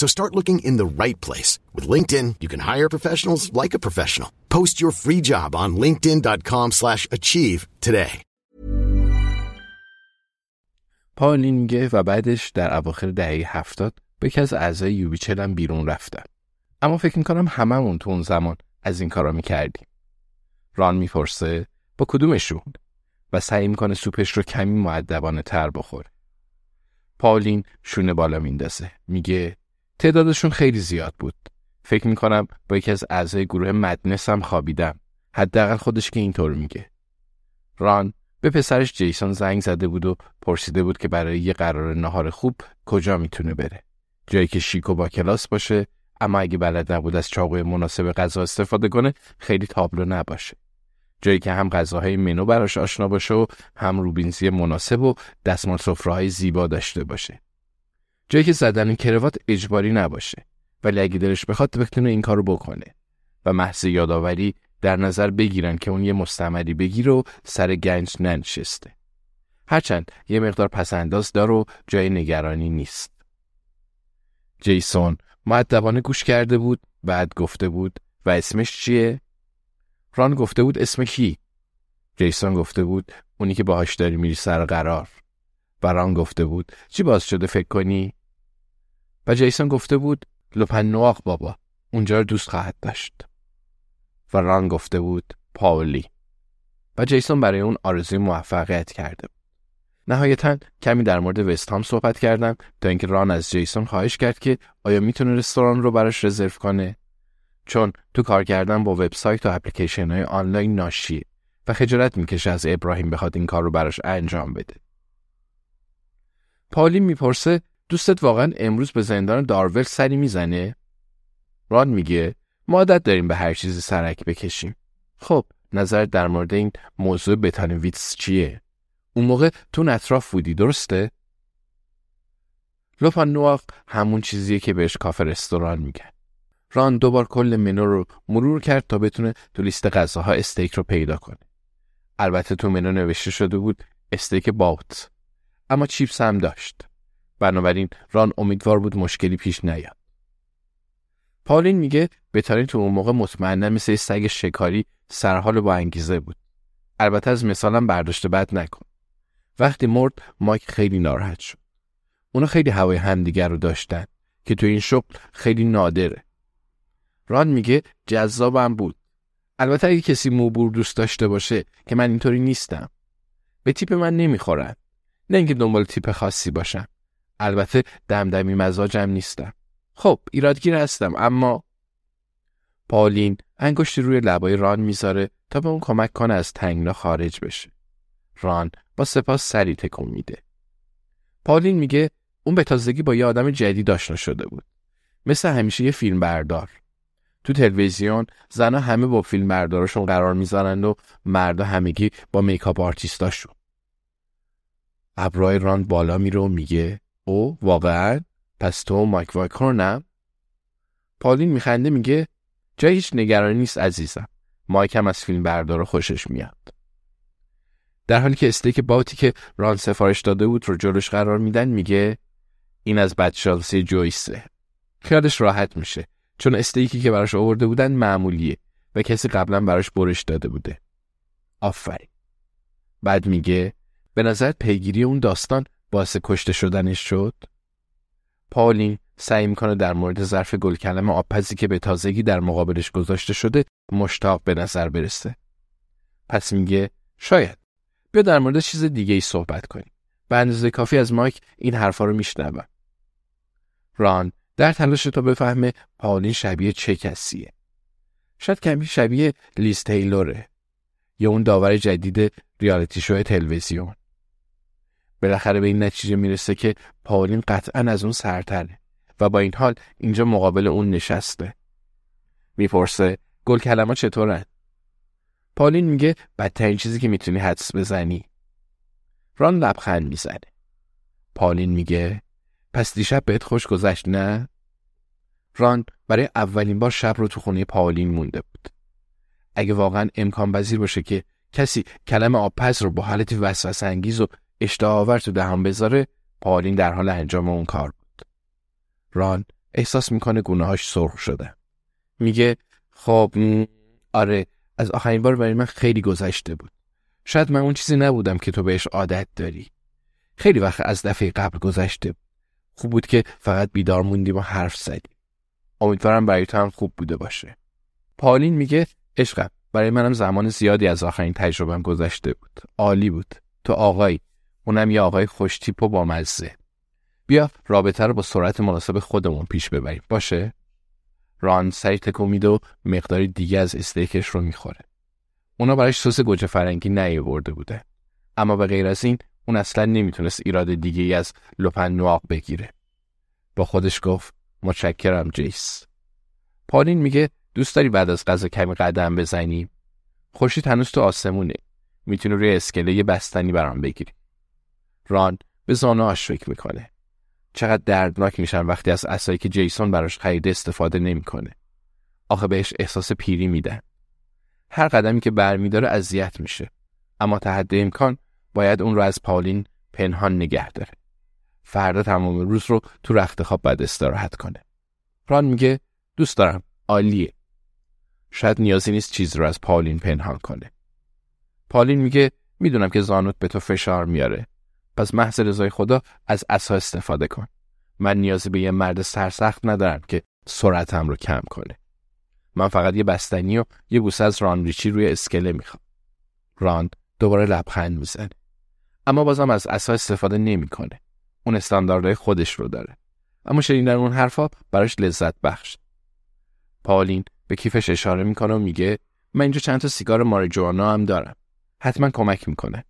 So start looking in the right place. With LinkedIn, you can hire professionals like a professional. Post your free job on linkedin.com slash achieve today. پالین میگه و بعدش در اواخر دهه هفتاد به از اعضای یوبیچل هم بیرون رفتم. اما فکر می‌کنم هممون تو اون زمان از این کارا می‌کردیم. ران می‌پرسه با کدومشون و سعی می‌کنه سوپش رو کمی معدبانه تر بخوره. پالین شونه بالا میندازه. میگه تعدادشون خیلی زیاد بود. فکر می‌کنم با یکی از اعضای گروه مدنس هم خوابیدم. حداقل خودش که اینطور میگه. ران به پسرش جیسون زنگ زده بود و پرسیده بود که برای یه قرار نهار خوب کجا می‌تونه بره. جایی که شیک و با کلاس باشه اما اگه بلد نبود از چاقوی مناسب غذا استفاده کنه خیلی تابلو نباشه. جایی که هم غذاهای منو براش آشنا باشه و هم روبینزی مناسب و دستمال سفره‌های زیبا داشته باشه. جایی که زدن کروات اجباری نباشه ولی اگه دلش بخواد بتونه این کارو بکنه و محض یادآوری در نظر بگیرن که اون یه مستمری بگیره و سر گنج ننشسته. هرچند یه مقدار پسنداز دار و جای نگرانی نیست. جیسون معدبانه گوش کرده بود بعد گفته بود و اسمش چیه؟ ران گفته بود اسم کی؟ جیسون گفته بود اونی که باهاش داری میری سر قرار. و ران گفته بود چی باز شده فکر کنی؟ و جیسون گفته بود لپن بابا اونجا رو دوست خواهد داشت. و ران گفته بود پاولی. و جیسون برای اون آرزوی موفقیت کرده بود. نهایتا کمی در مورد وست هام صحبت کردم تا اینکه ران از جیسون خواهش کرد که آیا می‌تونه رستوران رو براش رزرو کنه چون تو کار کردن با وبسایت و اپلیکیشن های آنلاین ناشیه و خجالت می‌کشه از ابراهیم بخواد این کار رو براش انجام بده. پالی می‌پرسه دوستت واقعا امروز به زندان دارول سری می‌زنه؟ ران میگه ما عادت داریم به هر چیزی سرک بکشیم. خب نظر در مورد این موضوع بتانویتس چیه؟ اون موقع تو اطراف بودی درسته؟ لوپان نواق همون چیزیه که بهش کافه رستوران میگن. ران دوبار کل منو رو مرور کرد تا بتونه تو لیست غذاها استیک رو پیدا کنه. البته تو منو نوشته شده بود استیک باوت. اما چیپس هم داشت. بنابراین ران امیدوار بود مشکلی پیش نیاد. پالین میگه بتارین تو اون موقع مطمئنا مثل سگ شکاری سرحال با انگیزه بود. البته از مثالم برداشته بد نکن. وقتی مرد مایک خیلی ناراحت شد. اونا خیلی هوای همدیگر رو داشتن که تو این شغل خیلی نادره. ران میگه جذابم بود. البته اگه کسی موبور دوست داشته باشه که من اینطوری نیستم. به تیپ من نمی‌خورن. نه اینکه دنبال تیپ خاصی باشم. البته دمدمی مزاجم نیستم. خب ایرادگیر هستم اما پالین انگشتی روی لبای ران می‌ذاره تا به اون کمک کنه از تنگنا خارج بشه. ران با سپاس سری تکون میده. پالین میگه اون به تازگی با یه آدم جدید آشنا شده بود. مثل همیشه یه فیلم بردار. تو تلویزیون زنها همه با فیلم بردارشون قرار می‌ذارند و مردا همگی با makeup artist اشون. ابروای ران بالا میره و میگه او واقعا؟ پس تو مایک وایکورنم پالین میخنده میگه جای هیچ نگرانی نیست عزیزم. مایک هم از فیلم بردار خوشش میاد. در حالی که استیک باوتی که ران سفارش داده بود رو جلوش قرار میدن میگه این از بدشانسی جویسه. خیالش راحت میشه چون استیکی که براش آورده بودن معمولیه و کسی قبلا براش برش داده بوده. آفرین. بعد میگه به نظر پیگیری اون داستان باعث کشته شدنش شد؟ پالین سعی می‌کنه در مورد ظرف گلکلم آبپزی که به تازگی در مقابلش گذاشته شده مشتاق به نظر برسه. پس میگه شاید. بیا در مورد چیز دیگه ای صحبت کنیم. به اندازه کافی از مایک این حرفا رو میشنوم. ران در تلاش تا بفهمه پالین شبیه چه کسیه. شاید کمی شبیه لیز تیلوره یا اون داور جدید ریالیتی شو تلویزیون. بالاخره به این نتیجه می‌رسه که پاولین قطعا از اون سرتره و با این حال اینجا مقابل اون نشسته. می‌پرسه گل کلمه چطورن پالین میگه بدترین چیزی که می‌تونی حدس بزنی. ران لبخند می‌زنه. پالین میگه پس دیشب بهت خوش گذشت نه؟ ران برای اولین بار شب رو تو خونه پالین مونده بود. اگه واقعا امکان پذیر باشه که کسی کلم آبپز رو با حالت وسوسه انگیز و اشتها آور تو دهان بذاره پالین در حال انجام اون کار بود. ران احساس می‌کنه گونه‌هاش سرخ شده. میگه خب آره از آخرین بار برای من خیلی گذشته بود. شاید من اون چیزی نبودم که تو بهش عادت داری. خیلی وقت از دفعه قبل گذشته بود. خوب بود که فقط بیدار موندیم و حرف زدیم. امیدوارم برای تو هم خوب بوده باشه. پالین میگه عشقم برای منم زمان زیادی از آخرین تجربم گذشته بود. عالی بود. تو آقایی. اونم یه آقای خوشتیپ و بامزه. بیا رابطه رو با سرعت مناسب خودمون پیش ببریم. باشه؟ ران سری تکو میده و مقداری دیگه از استیکش رو می‌خوره. اونا براش سس گوجه فرنگی نیاورده بوده. اما به غیر از این اون اصلا نمی‌تونست ایراد دیگه ای از لپن نواق بگیره. با خودش گفت متشکرم جیس. پالین میگه دوست داری بعد از غذا کمی قدم بزنیم خورشید هنوز تو آسمونه. می‌تونی روی اسکله بستنی برام بگیری. ران به زانوهاش فکر می‌کنه. چقدر دردناک میشن وقتی از اسایی که جیسون براش خریده استفاده نمی‌کنه. آخه بهش احساس پیری میدن. هر قدمی که برمیداره اذیت میشه. اما تحت امکان باید اون رو از پالین پنهان نگه داره. فردا تمام روز رو تو رخت خواب بعد استراحت کنه. ران میگه دوست دارم. عالیه. شاید نیازی نیست چیز رو از پالین پنهان کنه. پالین میگه می‌دونم که زانوت به تو فشار میاره. پس محض رضای خدا از عصا استفاده کن. من نیازی به یه مرد سرسخت ندارم که سرعتم رو کم کنه. من فقط یه بستنی و یه بوسه از ران ریچی روی اسکله می‌خوام. راند دوباره لبخند می‌زنه. اما بازم از عصا استفاده نمی‌کنه. اون استانداردهای خودش رو داره. اما شنیدن اون حرفا براش لذت بخش. پالین به کیفش اشاره می‌کنه و میگه من اینجا چند تا سیگار ماریجوانا هم دارم. حتما کمک می‌کنه.